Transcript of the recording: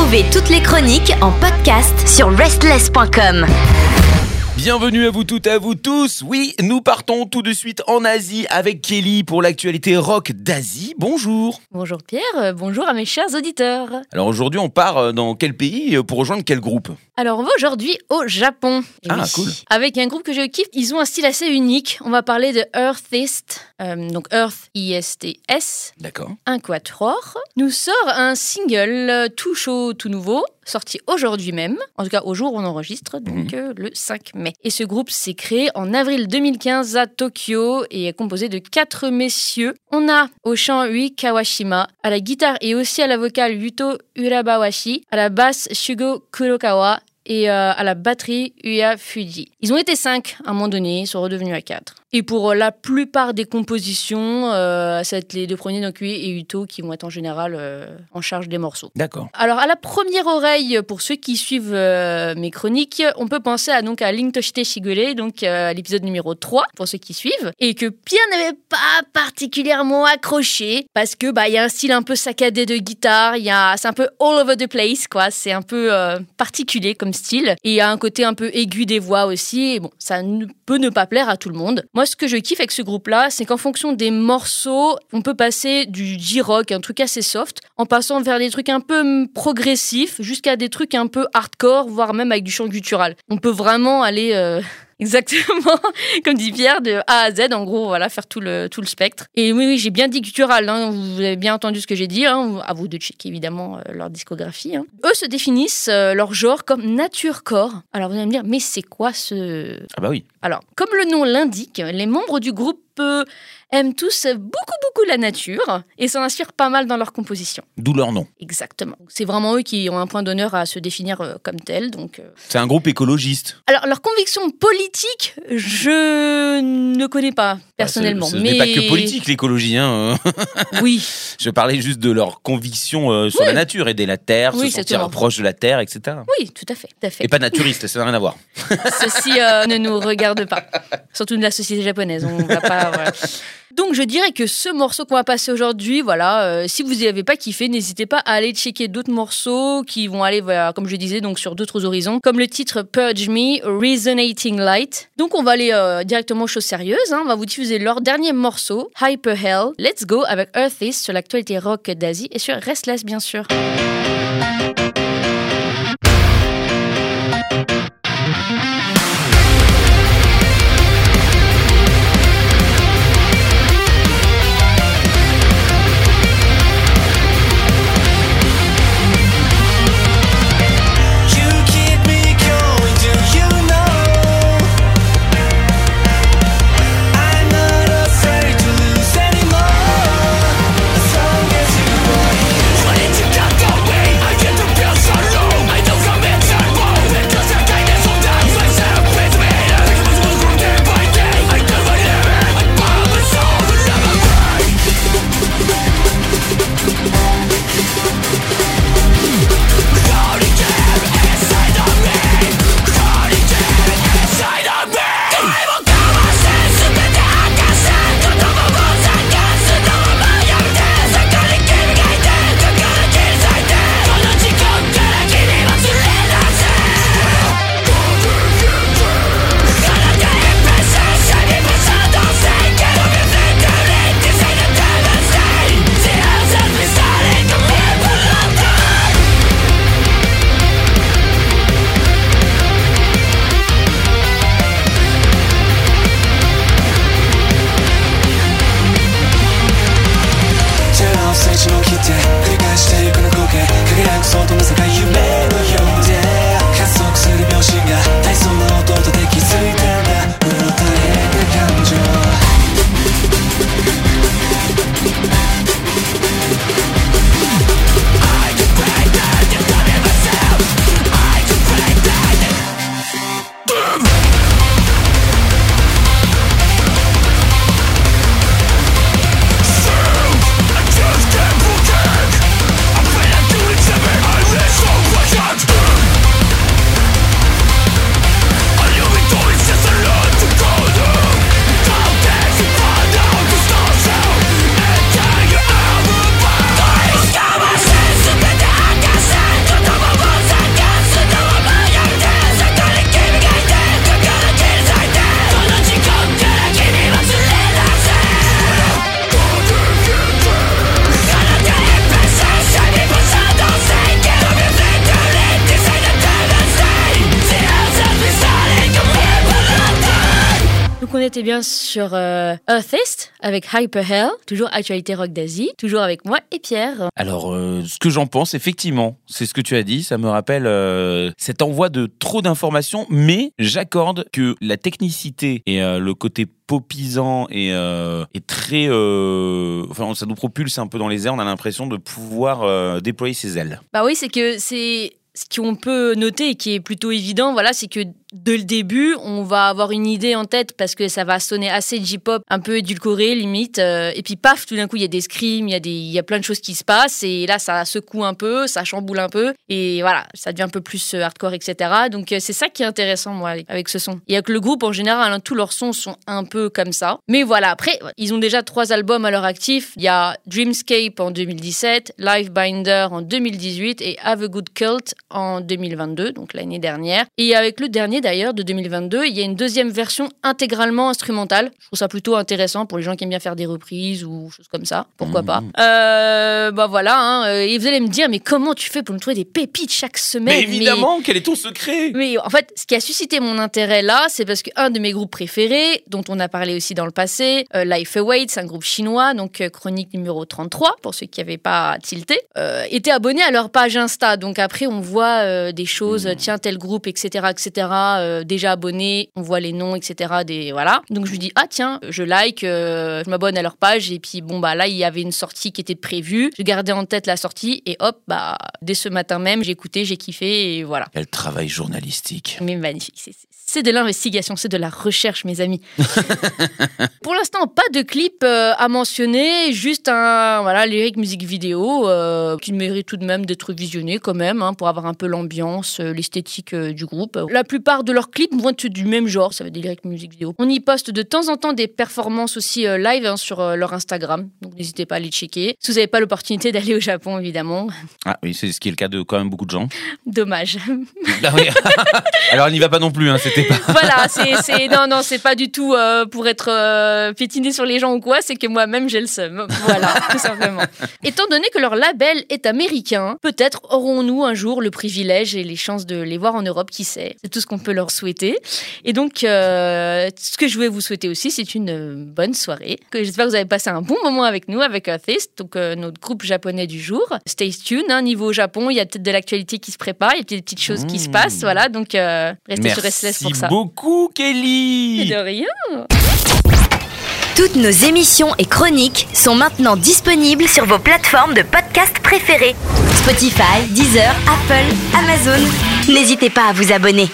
Retrouvez toutes les chroniques en podcast sur restless.com. Bienvenue à vous toutes, à vous tous. Oui, nous partons tout de suite en Asie avec Kelly pour l'actualité rock d'Asie. Bonjour. Bonjour Pierre, euh, bonjour à mes chers auditeurs. Alors aujourd'hui, on part euh, dans quel pays euh, pour rejoindre quel groupe? Alors on va aujourd'hui au Japon. Et Ah, cool. Avec un groupe que je kiffe, ils ont un style assez unique. On va parler de Earthist, euh, donc Earth I-S-T-S, D'accord. un quatuor. Nous sort un single tout chaud, tout nouveau, sorti aujourd'hui même, en tout cas au jour où on enregistre, donc euh, le 5 mai. Et ce groupe s'est créé en avril 2015 à Tokyo et est composé de quatre messieurs. On a au chant Ui Kawashima, à la guitare et aussi à la vocale Yuto Urabawashi, à la basse Shugo Kurokawa et euh, à la batterie Uya Fuji. Ils ont été cinq à un moment donné, ils sont redevenus à quatre. Et pour euh, la plupart des compositions, euh, ça va être les deux premiers, donc Ui et Uto, qui vont être en général euh, en charge des morceaux. D'accord. Alors, à la première oreille, pour ceux qui suivent euh, mes chroniques, on peut penser à, donc, à Link Toshite Shigure, donc euh, à l'épisode numéro 3, pour ceux qui suivent, et que Pierre n'avait pas particulièrement accroché, parce que bah il y a un style un peu saccadé de guitare, il y a c'est un peu all over the place, quoi. C'est un peu euh, particulier comme style, et il y a un côté un peu aigu des voix aussi. Et bon, ça ne peut ne pas plaire à tout le monde. Moi, ce que je kiffe avec ce groupe-là, c'est qu'en fonction des morceaux, on peut passer du J-rock, un truc assez soft, en passant vers des trucs un peu progressifs, jusqu'à des trucs un peu hardcore, voire même avec du chant guttural. On peut vraiment aller euh, exactement, comme dit Pierre, de A à Z, en gros, voilà, faire tout le, tout le spectre. Et oui, oui, j'ai bien dit guttural, hein, vous avez bien entendu ce que j'ai dit, hein, à vous de checker évidemment euh, leur discographie. hein. Eux se définissent euh, leur genre comme naturecore. Alors vous allez me dire, mais c'est quoi ce, Ah bah oui. alors, comme le nom l'indique, les membres du groupe aiment tous beaucoup, beaucoup la nature et s'en inspirent pas mal dans leur composition. D'où leur nom. Exactement. C'est vraiment eux qui ont un point d'honneur à se définir euh, comme tels. Donc, euh. C'est un groupe écologiste. Alors, leurs convictions politiques, je ne connais pas personnellement. Bah, Ce ce mais n'est pas que politique l'écologie. Hein. Oui, Je parlais juste de leur conviction euh, sur Oui. la nature, aider la terre, Oui, se sentir proche de la terre, etc. oui, tout à fait. Tout à fait. Et pas naturiste, ça n'a rien à voir. Ceci euh, ne nous regarde pas. Surtout de la société japonaise. On va pas, Donc je dirais que ce morceau qu'on va passer aujourd'hui, voilà, euh, si vous n'y avez pas kiffé, n'hésitez pas à aller checker d'autres morceaux qui vont aller, comme je disais, donc sur d'autres horizons, comme le titre Purge Me, Resonating Light. Donc on va aller euh, directement aux choses sérieuses. hein. On va vous diffuser leur dernier morceau, Hyper Hell. Let's go avec Earthist sur l'actualité rock d'Asie et sur Restless bien sûr. On était bien sur euh, Earthist avec Hyper Hell, toujours actualité rock d'Asie, toujours avec moi et Pierre. Alors, euh, ce que j'en pense, effectivement, c'est ce que tu as dit. Ça me rappelle euh, cet envoi de trop d'informations, mais j'accorde que la technicité et euh, le côté popisant et, euh, et très, euh, enfin, ça nous propulse un peu dans les airs. On a l'impression de pouvoir euh, déployer ses ailes. Bah oui, c'est que c'est ce qu'on peut noter et qui est plutôt évident, voilà, c'est que dès le début, on va avoir une idée en tête parce que ça va sonner assez J-pop, un peu édulcoré limite, euh, et puis paf, tout d'un coup il y a des screams, il y a des, y a plein de choses qui se passent, et là ça secoue un peu, ça chamboule un peu, et voilà, ça devient un peu plus euh, hardcore, etc. Donc euh, c'est ça qui est intéressant moi avec- ce son. Et avec le groupe en général, hein, tous leurs sons sont un peu comme ça. Mais voilà, après ils ont déjà trois albums à leur actif. Il y a Dreamscape en 2017, Livebinder en 2018 et Have a Good Cult en 2022, donc l'année dernière. Et avec le dernier d'ailleurs de 2022, il y a une deuxième version intégralement instrumentale. Je trouve ça plutôt intéressant pour les gens qui aiment bien faire des reprises ou choses comme ça. Pourquoi Mhm. pas euh, Bah voilà. hein, euh, et vous allez me dire, mais comment tu fais pour me trouver des pépites chaque semaine? Mais évidemment, quel est ton secret? Mais en fait, ce qui a suscité mon intérêt là, c'est parce qu'un de mes groupes préférés, dont on a parlé aussi dans le passé, euh, Life Awaits, un groupe chinois, donc euh, chronique numéro 33, pour ceux qui n'avaient pas tilté, euh, était abonné à leur page Insta. Donc après, on voit euh, des choses, Mhm. tiens, tel groupe, etc., etc., euh, déjà abonné, on voit les noms, etc., des, voilà. Donc je lui dis, ah tiens, je like, euh, je m'abonne à leur page, et puis bon, bah là, il y avait une sortie qui était prévue, je gardais en tête la sortie, et hop, bah, dès ce matin même, j'ai écouté, j'ai kiffé, et voilà. Quel travail journalistique. Mais magnifique. C'est- C'est de l'investigation, c'est de la recherche, mes amis. Pour l'instant, pas de clip euh, à mentionner, juste un voilà, lyrique musique vidéo qui mérite tout de même d'être visionné quand même, hein, pour avoir un peu l'ambiance, l'esthétique du groupe. La plupart de leurs clips vont être du même genre, ça être des lyriques musique vidéo. On y poste de temps en temps des performances aussi euh, live hein, sur euh, leur Instagram, donc n'hésitez pas à les checker. Si vous n'avez pas l'opportunité d'aller au Japon, évidemment, Ah oui, c'est ce qui est le cas de quand même beaucoup de gens. dommage. Ah oui. Alors, n'y va pas non plus, hein, c'était pas. voilà, c'est, c'est- non, non, c'est pas du tout euh, pour être euh, piétiné sur les gens ou quoi, c'est que moi-même j'ai le seum. Voilà, tout simplement. Étant donné que leur label est américain, peut-être aurons-nous un jour le privilège et les chances de les voir en Europe, qui sait? C'est tout ce qu'on peut leur souhaiter. Et donc, euh, ce que je voulais vous souhaiter aussi, c'est une euh, bonne soirée. Que j'espère que vous avez passé un bon moment avec nous, avec Earthist, donc euh, notre groupe japonais du jour. Stay tuned, hein, niveau Japon, il y a peut-être de l'actualité qui se prépare, il y a peut-être des petites choses qui se Mmh. passent, voilà. Donc, euh, restez sur Restless Merci pour ça. beaucoup, Kelly. De rien. Toutes nos émissions et chroniques sont maintenant disponibles sur vos plateformes de podcast préférées. Spotify, Deezer, Apple, Amazon. N'hésitez pas à vous abonner.